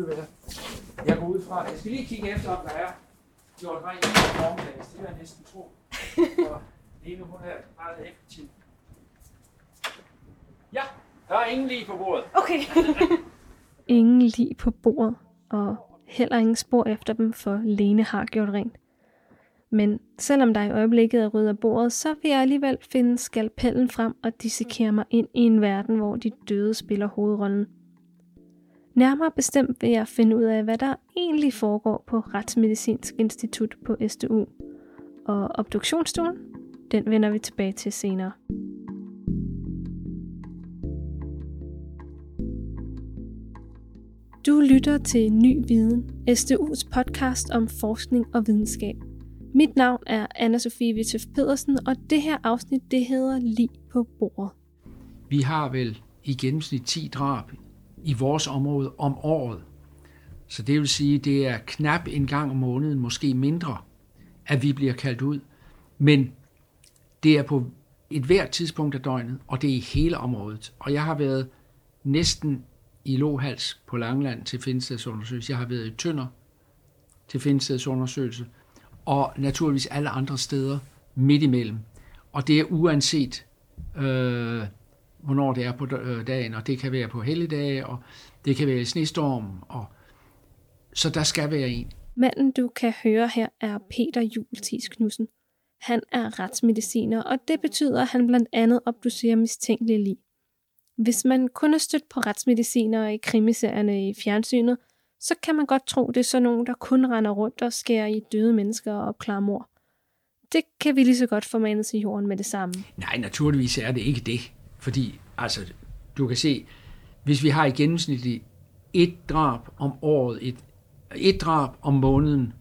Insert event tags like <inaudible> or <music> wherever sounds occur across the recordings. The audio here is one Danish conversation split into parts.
Ved du hvad? Jeg går ud fra, jeg skal lige kigge efter, om der er gjort rent i formiddags. Det vil jeg næsten tro. Og Lene, hun er meget effektiv. Ja, der er ingen lige på bordet. Okay. <laughs> ingen lige på bordet, og heller ingen spor efter dem, for Lene har gjort rent. Men selvom der i øjeblikket er ryddet af bordet, så vil jeg alligevel finde skalpellen frem og dissekere mig ind i en verden, hvor de døde spiller hovedrollen. Nærmere bestemt vil jeg finde ud af, hvad der egentlig foregår på Retsmedicinsk Institut på SDU. Og obduktionsstuen, den vender vi tilbage til senere. Du lytter til Ny Viden, SDU's podcast om forskning og videnskab. Mit navn er anna Sofie Vitøf Pedersen, og det her afsnit det hedder Lige på bordet. Vi har vel i gennemsnit 10 drab i vores område om året. Så det vil sige, det er knap en gang om måneden, måske mindre, at vi bliver kaldt ud. Men det er på et hvert tidspunkt af døgnet, og det er i hele området. Og jeg har været næsten i Lohals på Langland til findstedsundersøgelse. Jeg har været i Tønder til findstedsundersøgelse. Og naturligvis alle andre steder midt imellem. Og det er uanset, øh, hvornår det er på øh, dagen, og det kan være på helligdage, og det kan være i snestorm, og så der skal være en. Manden, du kan høre her, er Peter Jultis Knudsen. Han er retsmediciner, og det betyder, at han blandt andet obducerer mistænkelige lig. Hvis man kun er stødt på retsmediciner i krimiserierne i fjernsynet, så kan man godt tro, det er sådan nogen, der kun render rundt og skærer i døde mennesker og opklarer mor. Det kan vi lige så godt formande til jorden med det samme. Nej, naturligvis er det ikke det. Fordi, altså, du kan se, hvis vi har i gennemsnit et drab om året, et, et drab om måneden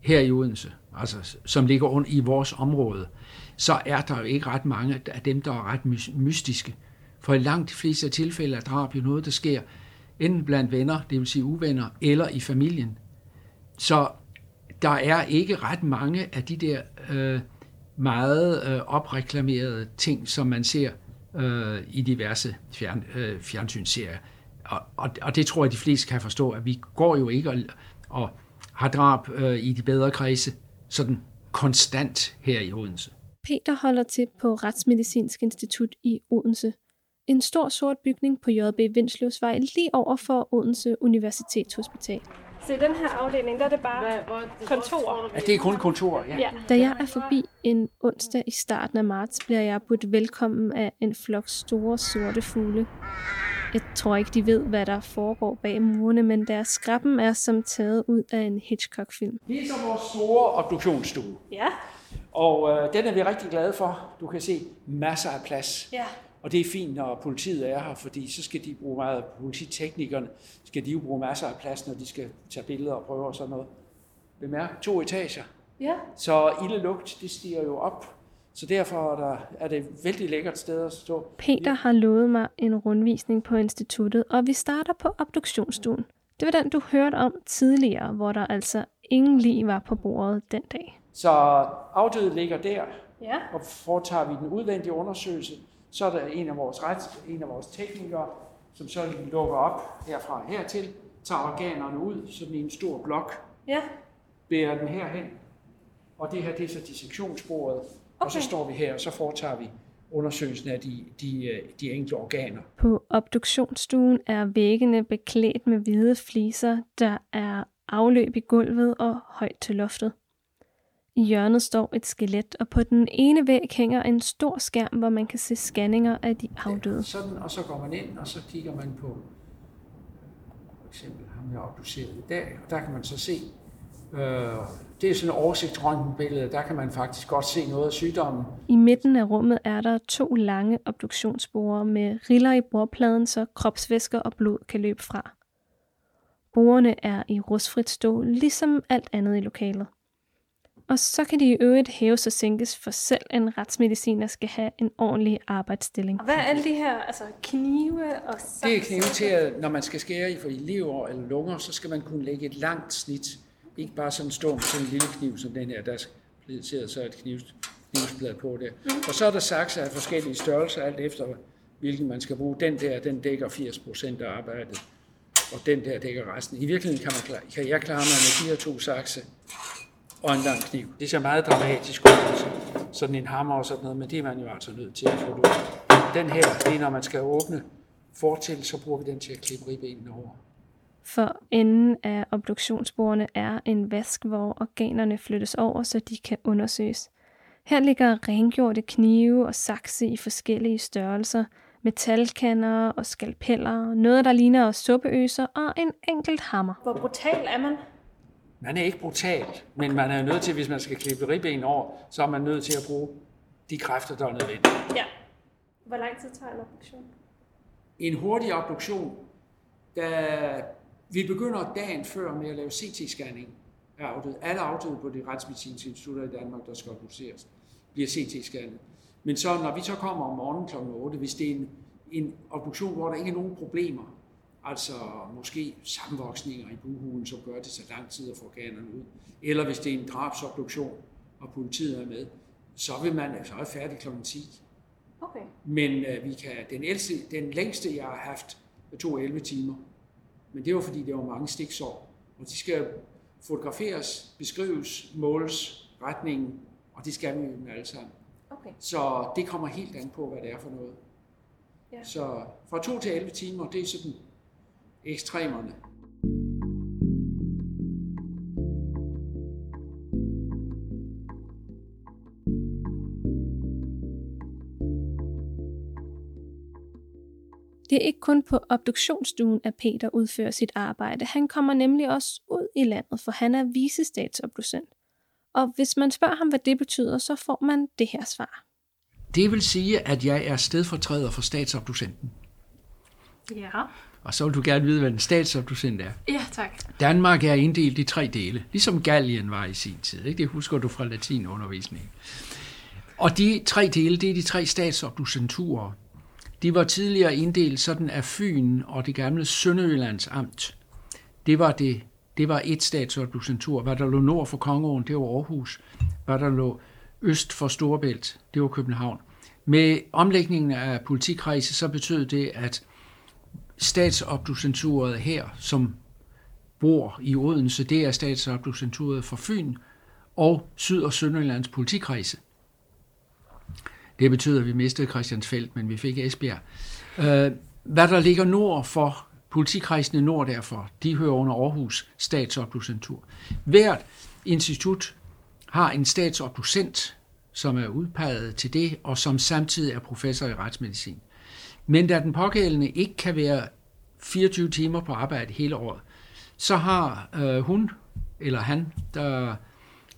her i Odense, altså, som ligger under i vores område, så er der jo ikke ret mange af dem, der er ret mystiske. For i langt de fleste tilfælde er drab jo noget, der sker enten blandt venner, det vil sige uvenner, eller i familien. Så der er ikke ret mange af de der øh, meget øh, opreklamerede ting, som man ser øh, i diverse fjern, øh, fjernsynsserier. Og, og, og det tror jeg, de fleste kan forstå, at vi går jo ikke og, og har drab øh, i de bedre kredse sådan konstant her i Odense. Peter holder til på Retsmedicinsk Institut i Odense. En stor sort bygning på JB Vindsløvsvej lige over for Odense Universitetshospital. Så i den her afdeling, der er det bare kontor. Ja, det er kun kontor, ja. ja. Da jeg er forbi en onsdag i starten af marts, bliver jeg budt velkommen af en flok store sorte fugle. Jeg tror ikke, de ved, hvad der foregår bag murene, men deres skrappen er som taget ud af en Hitchcock-film. Det er så vores store obduktionsstue. Ja. Og øh, den er vi rigtig glade for. Du kan se masser af plads. Ja. Og det er fint, når politiet er her, fordi så skal de bruge meget, polititeknikerne skal de jo bruge masser af plads, når de skal tage billeder og prøve og sådan noget. Bemærk, to etager. Ja. Så ildelugt, det stiger jo op. Så derfor er, der, er det et vældig lækkert sted at stå. Peter har lovet mig en rundvisning på instituttet, og vi starter på obduktionsstuen. Det var den, du hørte om tidligere, hvor der altså ingen lige var på bordet den dag. Så afdøde ligger der, ja. og foretager vi den udvendige undersøgelse. Så er der en af vores, ret, en af vores teknikere, som så lukker op herfra hertil, tager organerne ud, sådan en stor blok, ja. bærer den herhen, og det her det er så dissektionsbordet, okay. og så står vi her, og så foretager vi undersøgelsen af de, de, øh, de enkelte organer. På obduktionsstuen er væggene beklædt med hvide fliser, der er afløb i gulvet og højt til loftet. I hjørnet står et skelet, og på den ene væg hænger en stor skærm, hvor man kan se scanninger af de afdøde. Ja, sådan, og så går man ind, og så kigger man på for eksempel ham, jeg obduceret i dag, og der kan man så se, øh, det er sådan et oversigtsrøntgenbillede, der kan man faktisk godt se noget af sygdommen. I midten af rummet er der to lange obduktionsborer med riller i bordpladen, så kropsvæsker og blod kan løbe fra. Borerne er i rustfrit stål, ligesom alt andet i lokalet. Og så kan de i øvrigt hæves og sænkes, for selv en retsmediciner skal have en ordentlig arbejdsstilling. Og hvad er alle de her altså knive og saks? Det er knive til, at når man skal skære i for i lever eller lunger, så skal man kunne lægge et langt snit. Ikke bare sådan stå med sådan en lille kniv som den her, der sidder så et kniv, knivsblad på der. Mm. Og så er der sakser af forskellige størrelser, alt efter hvilken man skal bruge. Den der, den dækker 80 procent af arbejdet. og den der dækker resten. I virkeligheden kan, man klare, kan jeg klare mig med de her to sakse og en lang kniv. Det ser meget dramatisk ud, altså. sådan en hammer og sådan noget, men det er man jo altså nødt til at få ud. Den her, det er når man skal åbne fortil, så bruger vi den til at klippe ribbenene over. For enden af obduktionsbordene er en vask, hvor organerne flyttes over, så de kan undersøges. Her ligger rengjorte knive og sakse i forskellige størrelser, metalkander og skalpeller, noget der ligner suppeøser og en enkelt hammer. Hvor brutal er man? Man er ikke brutal, men man er nødt til, hvis man skal klippe ribben over, så er man nødt til at bruge de kræfter, der er nødvendige. Ja. Hvor lang tid tager en obduktion? En hurtig obduktion, da vi begynder dagen før med at lave CT-scanning af afdøde. Alle afdøde på de retsmedicinske institutter i Danmark, der skal obduceres, bliver CT-scannet. Men så, når vi så kommer om morgenen kl. 8, hvis det er en, en obduktion, hvor der ikke er nogen problemer, altså måske sammenvoksninger i buhulen, som gør det så lang tid at få organerne ud, eller hvis det er en drabsobduktion, og politiet er med, så vil man så er færdig kl. 10. Okay. Men uh, vi kan, den, ældste, den længste, jeg har haft, tog 11 timer. Men det var fordi, det var mange stiksår. Og de skal fotograferes, beskrives, måles, retningen, og det skal vi jo alle sammen. Okay. Så det kommer helt an på, hvad det er for noget. Ja. Så fra 2 til 11 timer, det er sådan ekstremerne. Det er ikke kun på obduktionsstuen, at Peter udfører sit arbejde. Han kommer nemlig også ud i landet, for han er visestatsobducent. Og hvis man spørger ham, hvad det betyder, så får man det her svar. Det vil sige, at jeg er stedfortræder for statsobducenten. Ja. Og så vil du gerne vide, hvad en statsobducent er. Ja, tak. Danmark er inddelt i tre dele, ligesom Gallien var i sin tid. Ikke? Det husker du fra latinundervisningen. Og de tre dele, det er de tre statsobducenturer. De var tidligere inddelt sådan af Fyn og det gamle Sønderjyllands amt. Det var det det var et statsobducentur. Hvad der lå nord for Kongeåen, det var Aarhus. Hvad der lå øst for Storebælt, det var København. Med omlægningen af politikredse, så betød det, at statsopducenturet her, som bor i Odense, det er statsopducenturet for Fyn og Syd- og Sønderjyllands politikredse. Det betyder, at vi mistede Christiansfeldt, men vi fik Esbjerg. Øh, hvad der ligger nord for politikredsene nord derfor, de hører under Aarhus statsopducentur. Hvert institut har en statsopducent, som er udpeget til det, og som samtidig er professor i retsmedicin. Men da den pågældende ikke kan være 24 timer på arbejde hele året, så har øh, hun eller han, der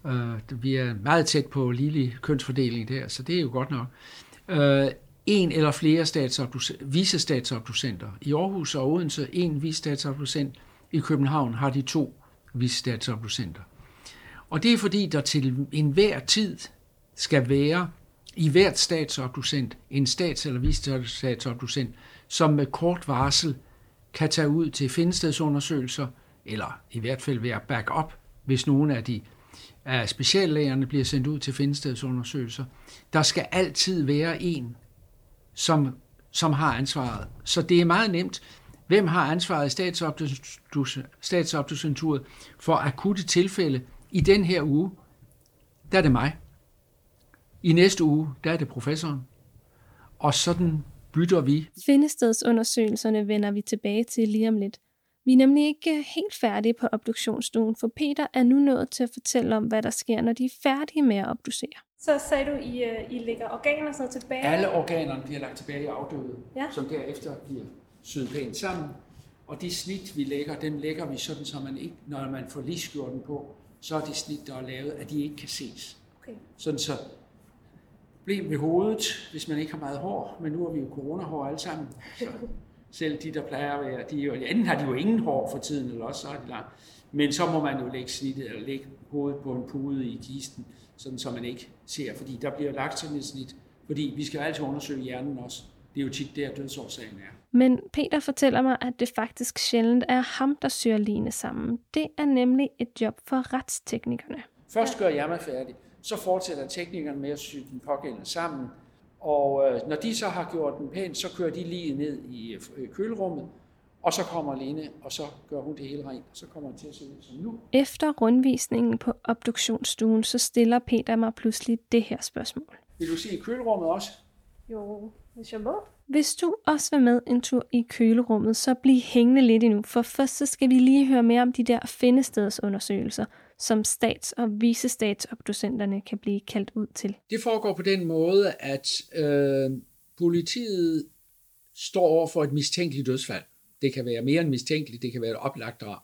øh, vi er meget tæt på ligelig kønsfordeling der, så det er jo godt nok, øh, en eller flere visestatsobducenter. I Aarhus og Odense en visestatsobducent. I København har de to visestatsobducenter. Og det er fordi, der til enhver tid skal være i hvert statsobducent en stats- eller visestatsobducent, som med kort varsel kan tage ud til findestedsundersøgelser, eller i hvert fald være backup, hvis nogle af de af speciallægerne bliver sendt ud til findestedsundersøgelser. Der skal altid være en som, som har ansvaret. Så det er meget nemt. Hvem har ansvaret i statsobducenturet for akutte tilfælde i den her uge? Der er det mig. I næste uge, der er det professoren. Og sådan bytter vi. Findestedsundersøgelserne vender vi tilbage til lige om lidt. Vi er nemlig ikke helt færdige på obduktionsstuen, for Peter er nu nået til at fortælle om, hvad der sker, når de er færdige med at obducere. Så sagde du, I, uh, I lægger organer så tilbage? Alle organerne bliver lagt tilbage i afdøde, ja. som derefter bliver syet pænt sammen. Og de snit, vi lægger, dem lægger vi sådan, så man ikke, når man får livskjorten på, så er det snit, der er lavet, at de ikke kan ses. Okay. Sådan så problem ved hovedet, hvis man ikke har meget hår, men nu har vi jo coronahår alle sammen. Så selv de, der plejer at være, de jo, enten har de jo ingen hår for tiden, eller også så har de langt. Men så må man jo lægge snittet, eller lægge hovedet på en pude i kisten, sådan så man ikke ser, fordi der bliver lagt sådan et snit, fordi vi skal jo altid undersøge hjernen også. Det er jo tit der, dødsårsagen er. Men Peter fortæller mig, at det faktisk sjældent er ham, der syr line sammen. Det er nemlig et job for retsteknikerne. Først gør jeg mig færdig, så fortsætter teknikerne med at sy den pågældende sammen, og øh, når de så har gjort den pænt, så kører de lige ned i øh, kølerummet, og så kommer Lene, og så gør hun det hele rent, og så kommer det til at se ud som nu. Efter rundvisningen på obduktionsstuen, så stiller Peter mig pludselig det her spørgsmål. Vil du sige kølerummet også? Jo, hvis jeg må. Hvis du også vil med en tur i kølerummet, så bliv hængende lidt endnu, for først så skal vi lige høre mere om de der findestedsundersøgelser, som stats- og visestatsobducenterne kan blive kaldt ud til. Det foregår på den måde, at øh, politiet står over for et mistænkeligt dødsfald. Det kan være mere end mistænkeligt, det kan være et oplagt drab.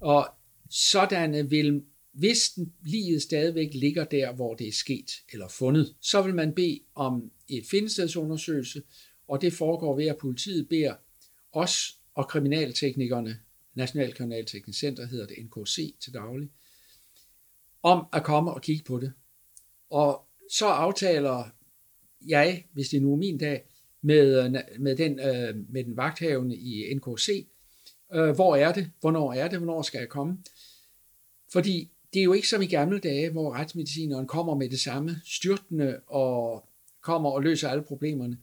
Og sådanne vil, hvis livet stadigvæk ligger der, hvor det er sket eller fundet, så vil man bede om et findestedsundersøgelse, og det foregår ved, at politiet beder os og kriminalteknikerne, National Kriminalteknisk Center hedder det NKC til daglig, om at komme og kigge på det. Og så aftaler jeg, hvis det nu er min dag, med, øh, med, den, øh, med den vagthavende i NKC, øh, hvor er det, hvornår er det, hvornår skal jeg komme. Fordi det er jo ikke som i gamle dage, hvor retsmedicineren kommer med det samme styrtende og kommer og løser alle problemerne.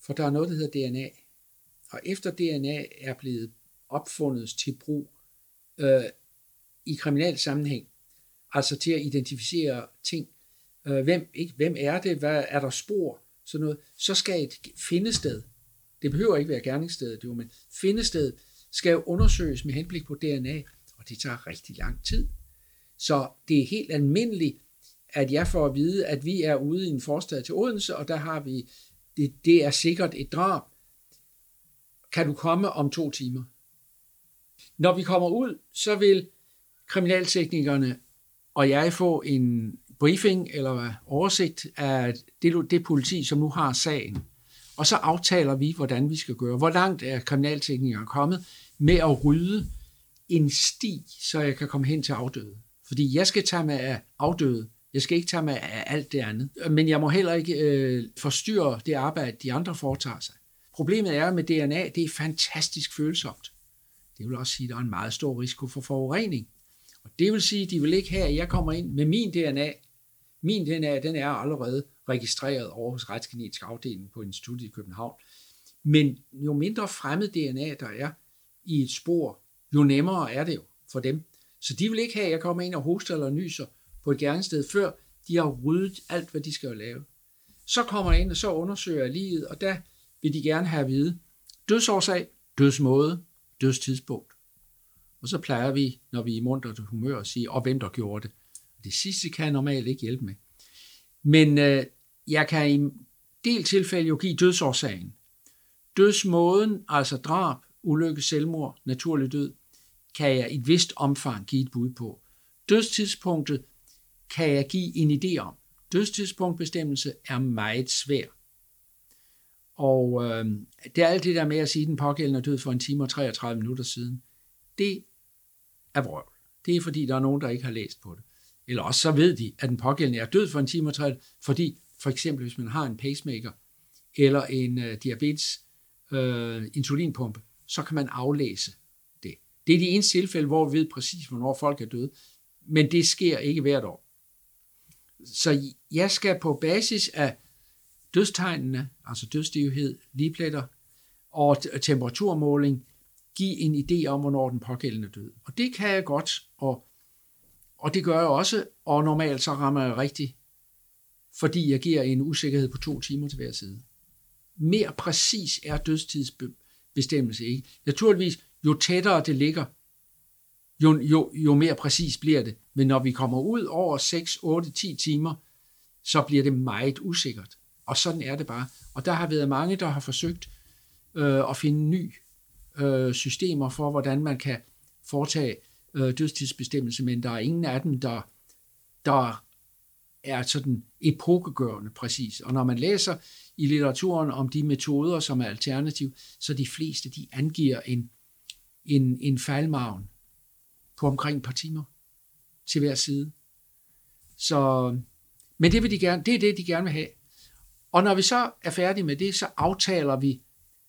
For der er noget, der hedder DNA. Og efter DNA er blevet opfundet til brug øh, i kriminal sammenhæng, altså til at identificere ting, øh, hvem, ikke, hvem er det, hvad er der spor, sådan noget, så skal et findested, det behøver ikke være gerningsstedet, jo, men findested skal jo undersøges med henblik på DNA, og det tager rigtig lang tid. Så det er helt almindeligt, at jeg får at vide, at vi er ude i en forstad til Odense, og der har vi, det, det er sikkert et drab. Kan du komme om to timer? Når vi kommer ud, så vil kriminalteknikerne og jeg få en briefing eller oversigt af det, det politi, som nu har sagen. Og så aftaler vi, hvordan vi skal gøre. Hvor langt er kriminalteknikeren kommet med at rydde en sti, så jeg kan komme hen til afdøde. Fordi jeg skal tage mig af afdøde. Jeg skal ikke tage mig af alt det andet. Men jeg må heller ikke øh, forstyrre det arbejde, de andre foretager sig. Problemet er med DNA, det er fantastisk følsomt. Det vil også sige, at der er en meget stor risiko for forurening. Og det vil sige, at de vil ikke have, at jeg kommer ind med min DNA. Min DNA, den er allerede registreret over hos Retsgenetisk Afdeling på Instituttet i København. Men jo mindre fremmed DNA der er i et spor, jo nemmere er det jo for dem. Så de vil ikke have, at jeg kommer ind og hoster eller nyser på et gerningssted, før de har ryddet alt, hvad de skal lave. Så kommer jeg ind, og så undersøger jeg livet, og der vil de gerne have at vide dødsårsag, dødsmåde, dødstidspunkt. Og så plejer vi, når vi er i mundret humør, at sige, og hvem der gjorde det. Det sidste kan jeg normalt ikke hjælpe med. Men øh, jeg kan i del tilfælde jo give dødsårsagen. Dødsmåden, altså drab, ulykke, selvmord, naturlig død, kan jeg i et vist omfang give et bud på. Dødstidspunktet kan jeg give en idé om. Dødstidspunktbestemmelse er meget svær. Og øh, det er alt det der med at sige, at den pågældende er død for en time og 33 minutter siden. Det er vrøvl. Det er fordi, der er nogen, der ikke har læst på det. Eller også så ved de, at den pågældende er død for en time og 30, fordi for eksempel hvis man har en pacemaker eller en øh, diabetes øh, insulinpumpe, så kan man aflæse det. Det er de eneste tilfælde, hvor vi ved præcis, hvornår folk er døde. Men det sker ikke hvert år. Så jeg skal på basis af dødstegnene, altså dødstivhed, ligepletter og temperaturmåling, give en idé om, hvornår den pågældende død. Og det kan jeg godt, og, og det gør jeg også, og normalt så rammer jeg rigtigt, fordi jeg giver en usikkerhed på to timer til hver side. Mere præcis er dødstidsbestemmelse ikke. Naturligvis, jo tættere det ligger, jo, jo, jo mere præcis bliver det. Men når vi kommer ud over 6, 8, 10 timer, så bliver det meget usikkert. Og sådan er det bare. Og der har været mange, der har forsøgt øh, at finde ny øh, systemer for, hvordan man kan foretage øh, dødstidsbestemmelse, men der er ingen af dem, der, der er sådan epokegørende præcis. Og når man læser i litteraturen om de metoder, som er alternativ, så de fleste, de angiver en, en, en faldmavn på omkring et par timer til hver side. Så, men det, vil de gerne, det er det, de gerne vil have. Og når vi så er færdige med det, så aftaler vi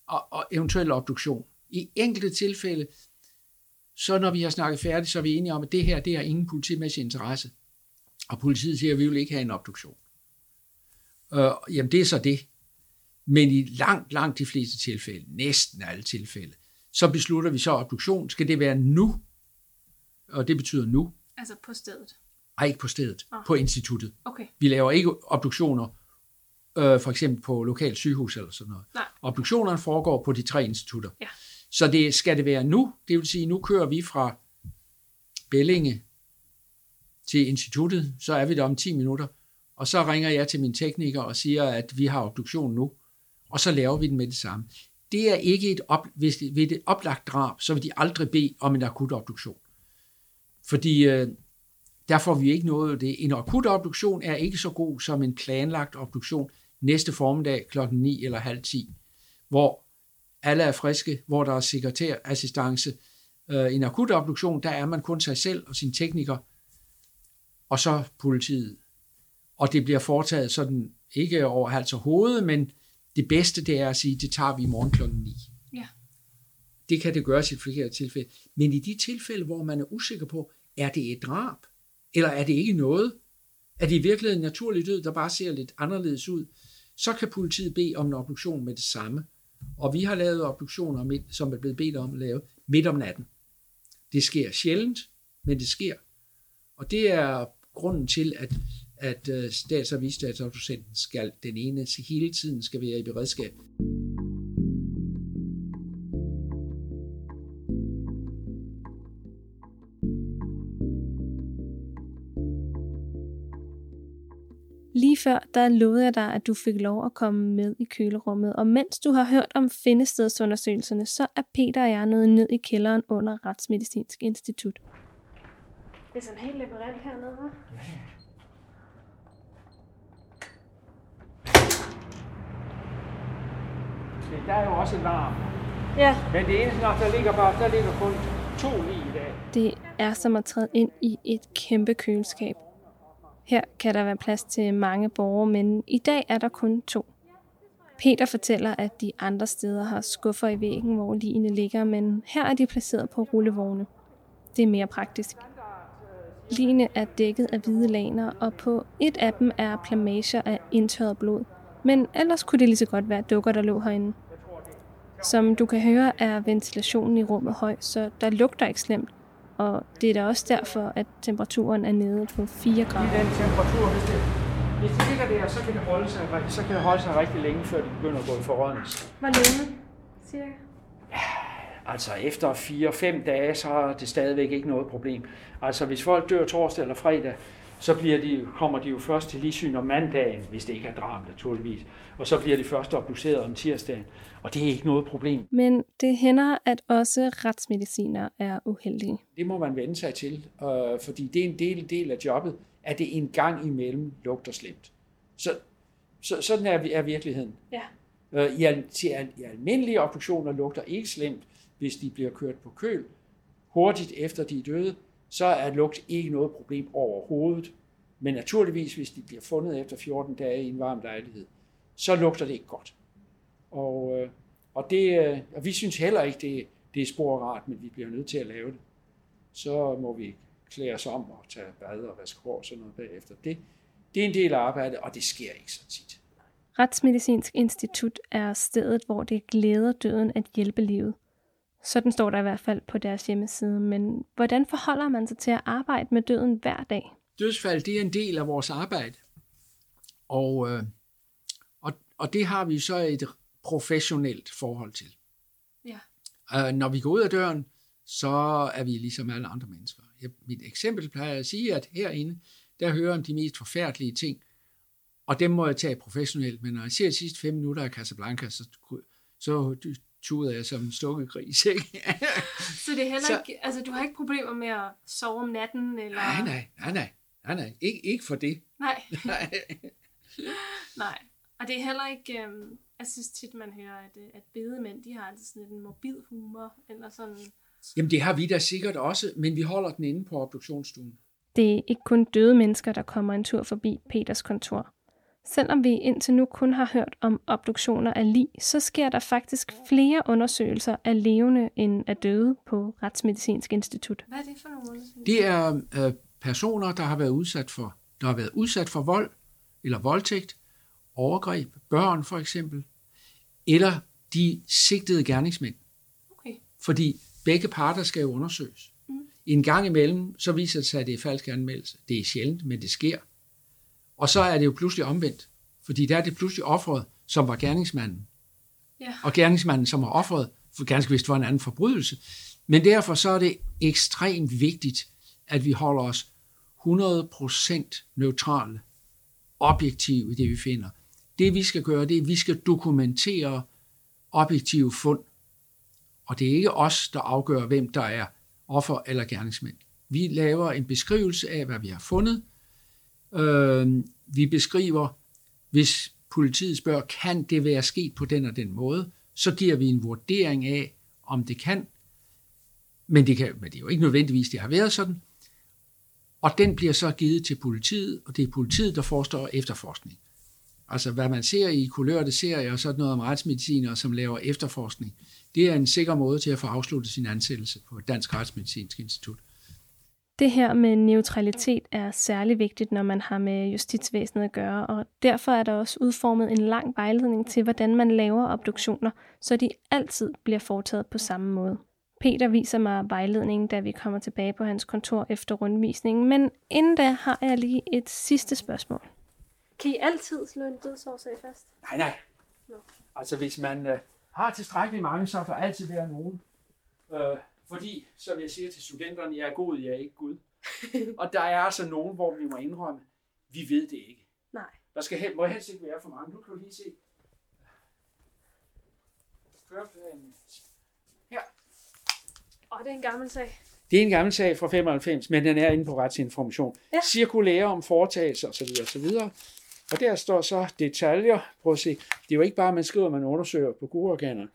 og, og eventuel obduktion. I enkelte tilfælde, så når vi har snakket færdigt, så er vi enige om, at det her, det har ingen politimæssig interesse. Og politiet siger, at vi vil ikke have en obduktion. Øh, jamen det er så det. Men i langt, langt de fleste tilfælde, næsten alle tilfælde, så beslutter vi så obduktion. Skal det være nu? Og det betyder nu. Altså på stedet? Nej, ikke på stedet. Oh. På instituttet. Okay. Vi laver ikke obduktioner, øh, for eksempel på lokal sygehus eller sådan noget. Nej. Obduktionerne foregår på de tre institutter. Ja. Så det skal det være nu. Det vil sige, nu kører vi fra Bellinge til instituttet, så er vi der om 10 minutter, og så ringer jeg til min tekniker og siger, at vi har obduktion nu, og så laver vi den med det samme. Det er ikke et, op, hvis det, ved et oplagt drab, så vil de aldrig bede om en akut obduktion. Fordi øh, der får vi ikke noget af det. En akut obduktion er ikke så god som en planlagt obduktion næste formiddag klokken 9 eller halv 10, hvor alle er friske, hvor der er sekretærassistance. Øh, en akut obduktion, der er man kun sig selv og sin tekniker, og så politiet. Og det bliver foretaget sådan, ikke over hals og hoved, men det bedste det er at sige, det tager vi i morgen klokken 9. Ja. Det kan det gøres i flere tilfælde. Men i de tilfælde, hvor man er usikker på, er det et drab, eller er det ikke noget, er det i virkeligheden en naturlig død, der bare ser lidt anderledes ud, så kan politiet bede om en obduktion med det samme. Og vi har lavet obduktioner, som er blevet bedt om at lave midt om natten. Det sker sjældent, men det sker. Og det er grunden til, at, at øh, stats- og visstatsautorisenten skal, den ene hele tiden skal være i beredskab. Lige før, der lovede jeg dig, at du fik lov at komme med i kølerummet, og mens du har hørt om findestedsundersøgelserne, så er Peter og jeg nået ned i kælderen under Retsmedicinsk Institut. Det er sådan helt labyrint hernede, hva'? Der er jo også larm. Ja. Men det eneste nok, der ligger bare, der ligger kun to lige i dag. Det er som at træde ind i et kæmpe køleskab. Her kan der være plads til mange borgere, men i dag er der kun to. Peter fortæller, at de andre steder har skuffer i væggen, hvor ligene ligger, men her er de placeret på rullevogne. Det er mere praktisk. Ligene er dækket af hvide laner, og på et af dem er plamager af indtørret blod. Men ellers kunne det lige så godt være dukker, der lå herinde. Som du kan høre, er ventilationen i rummet høj, så der lugter ikke slemt. Og det er da også derfor, at temperaturen er nede på 4 grader. I den temperatur, hvis det, hvis det ligger der, så kan det holde sig, så kan det holde sig rigtig længe, før det begynder at gå i forrådnelse. Hvor længe, cirka? Altså efter 4-5 dage, så er det stadigvæk ikke noget problem. Altså hvis folk dør torsdag eller fredag, så bliver de, kommer de jo først til ligesyn om mandagen, hvis det ikke er drab naturligvis. Og så bliver de først obduceret om tirsdagen. Og det er ikke noget problem. Men det hænder, at også retsmediciner er uheldige. Det må man vende sig til, øh, fordi det er en del, del af jobbet, at det en gang imellem lugter slemt. Så, så sådan er, er virkeligheden. Ja. Øh, i, al, til al, I almindelige obduktioner lugter ikke slemt, hvis de bliver kørt på køl hurtigt efter de er døde, så er lugt ikke noget problem overhovedet. Men naturligvis, hvis de bliver fundet efter 14 dage i en varm lejlighed, så lugter det ikke godt. Og, øh, og, det, øh, og vi synes heller ikke, det, det er spor rart, men vi bliver nødt til at lave det. Så må vi klæde os om og tage bad og vaske hår og sådan noget bagefter. Det, det er en del af arbejdet, og det sker ikke så tit. Retsmedicinsk Institut er stedet, hvor det glæder døden at hjælpe livet. Sådan står der i hvert fald på deres hjemmeside. Men hvordan forholder man sig til at arbejde med døden hver dag? Dødsfald, det er en del af vores arbejde. Og, øh, og, og det har vi så et professionelt forhold til. Ja. Øh, når vi går ud af døren, så er vi ligesom alle andre mennesker. Jeg, mit eksempel plejer at sige, at herinde, der hører de mest forfærdelige ting, og dem må jeg tage professionelt, men når jeg ser de sidste fem minutter af Casablanca, så, så tuder jeg som en stukket gris. Ikke? <laughs> så det er heller så, ikke, altså du har ikke problemer med at sove om natten? Eller? Nej, nej, nej, nej, nej, nej. Ik- ikke for det. Nej. <laughs> nej. nej. Og det er heller ikke, øhm, jeg synes tit, man hører, at, øh, at bedemænd, de har altid sådan en mobil humor, eller sådan. Jamen det har vi da sikkert også, men vi holder den inde på obduktionsstuen. Det er ikke kun døde mennesker, der kommer en tur forbi Peters kontor. Selvom vi indtil nu kun har hørt om obduktioner af lig, så sker der faktisk flere undersøgelser af levende end af døde på Retsmedicinsk Institut. Hvad er det for nogle undersøgelser? Det er øh, personer, der har været udsat for der har været udsat for vold eller voldtægt, overgreb, børn for eksempel. eller de sigtede gerningsmænd. Okay. Fordi begge parter skal jo undersøges. Mm. En gang imellem, så viser det sig, at det er falsk anmeldelse. Det er sjældent, men det sker. Og så er det jo pludselig omvendt. Fordi der er det pludselig offeret, som var gerningsmanden. Ja. Og gerningsmanden, som var offeret, for ganske vist var en anden forbrydelse. Men derfor så er det ekstremt vigtigt, at vi holder os 100% neutrale, objektive i det, vi finder. Det, vi skal gøre, det er, at vi skal dokumentere objektive fund. Og det er ikke os, der afgør, hvem der er offer eller gerningsmænd. Vi laver en beskrivelse af, hvad vi har fundet. Øh, vi beskriver, hvis politiet spørger, kan det være sket på den og den måde, så giver vi en vurdering af, om det kan. Men det, kan, men det er jo ikke nødvendigvis, det har været sådan. Og den bliver så givet til politiet, og det er politiet, der forestår efterforskning. Altså hvad man ser i kulørte serier og sådan noget om retsmedicinere, som laver efterforskning, det er en sikker måde til at få afsluttet sin ansættelse på Dansk Retsmedicinsk Institut. Det her med neutralitet er særlig vigtigt, når man har med justitsvæsenet at gøre, og derfor er der også udformet en lang vejledning til, hvordan man laver obduktioner, så de altid bliver foretaget på samme måde. Peter viser mig vejledningen, da vi kommer tilbage på hans kontor efter rundvisningen, men inden da har jeg lige et sidste spørgsmål. Kan I altid slå en dødsårsag fast? Nej, nej. No. Altså hvis man øh, har tilstrækkeligt mange, så vil der altid være nogen. Øh, fordi, som jeg siger til studenterne, jeg er god, jeg er ikke Gud. <laughs> og der er altså nogen, hvor vi må indrømme, vi ved det ikke. Nej. Der skal helst, må helst ikke være for mange. Nu kan du lige se. Her. Og det er en gammel sag. Det er en gammel sag fra 95, men den er inde på retsinformation. Ja. Cirkulære om foretagelser osv. osv. Og der står så detaljer. Prøv at se. Det er jo ikke bare, at man skriver, at man undersøger på gode organer.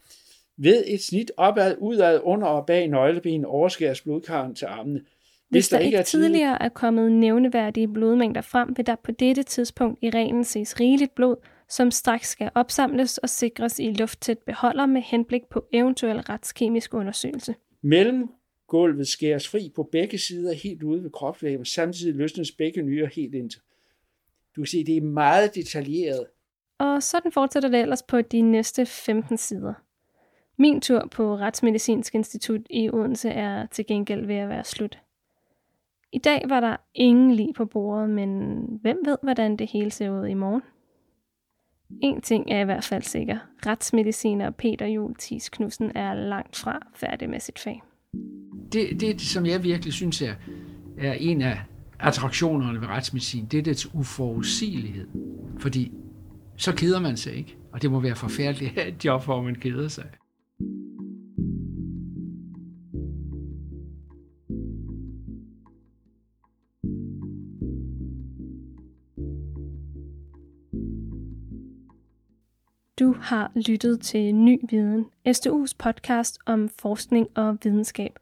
Ved et snit opad, udad, under og bag nøgleben overskæres blodkarren til armene. Hvis der, der ikke er tidligere er kommet nævneværdige blodmængder frem, vil der på dette tidspunkt i reglen ses rigeligt blod, som straks skal opsamles og sikres i lufttæt beholder med henblik på eventuel retskemisk undersøgelse. Mellemgulvet skæres fri på begge sider helt ude ved kropsvæggen, samtidig løsnes begge nyrer helt ind. Du kan se, det er meget detaljeret. Og sådan fortsætter det ellers på de næste 15 sider. Min tur på Retsmedicinsk Institut i Odense er til gengæld ved at være slut. I dag var der ingen lig på bordet, men hvem ved, hvordan det hele ser ud i morgen? En ting er i hvert fald sikker. Retsmediciner Peter Juhl Thies Knudsen er langt fra færdig med sit fag. Det, det som jeg virkelig synes er, er en af attraktionerne ved retsmedicin, det er dets uforudsigelighed. Fordi så keder man sig ikke. Og det må være forfærdeligt at have et job, hvor man keder sig. Har lyttet til Ny Viden, SDU's podcast om forskning og videnskab.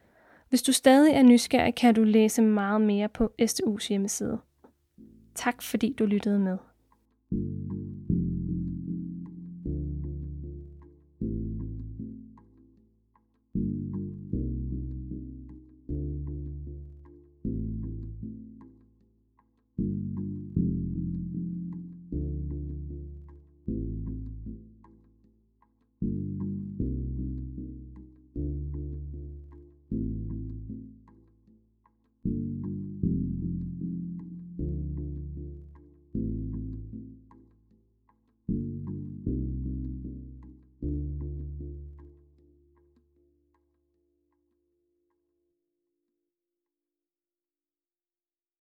Hvis du stadig er nysgerrig, kan du læse meget mere på SDU's hjemmeside. Tak fordi du lyttede med. thank you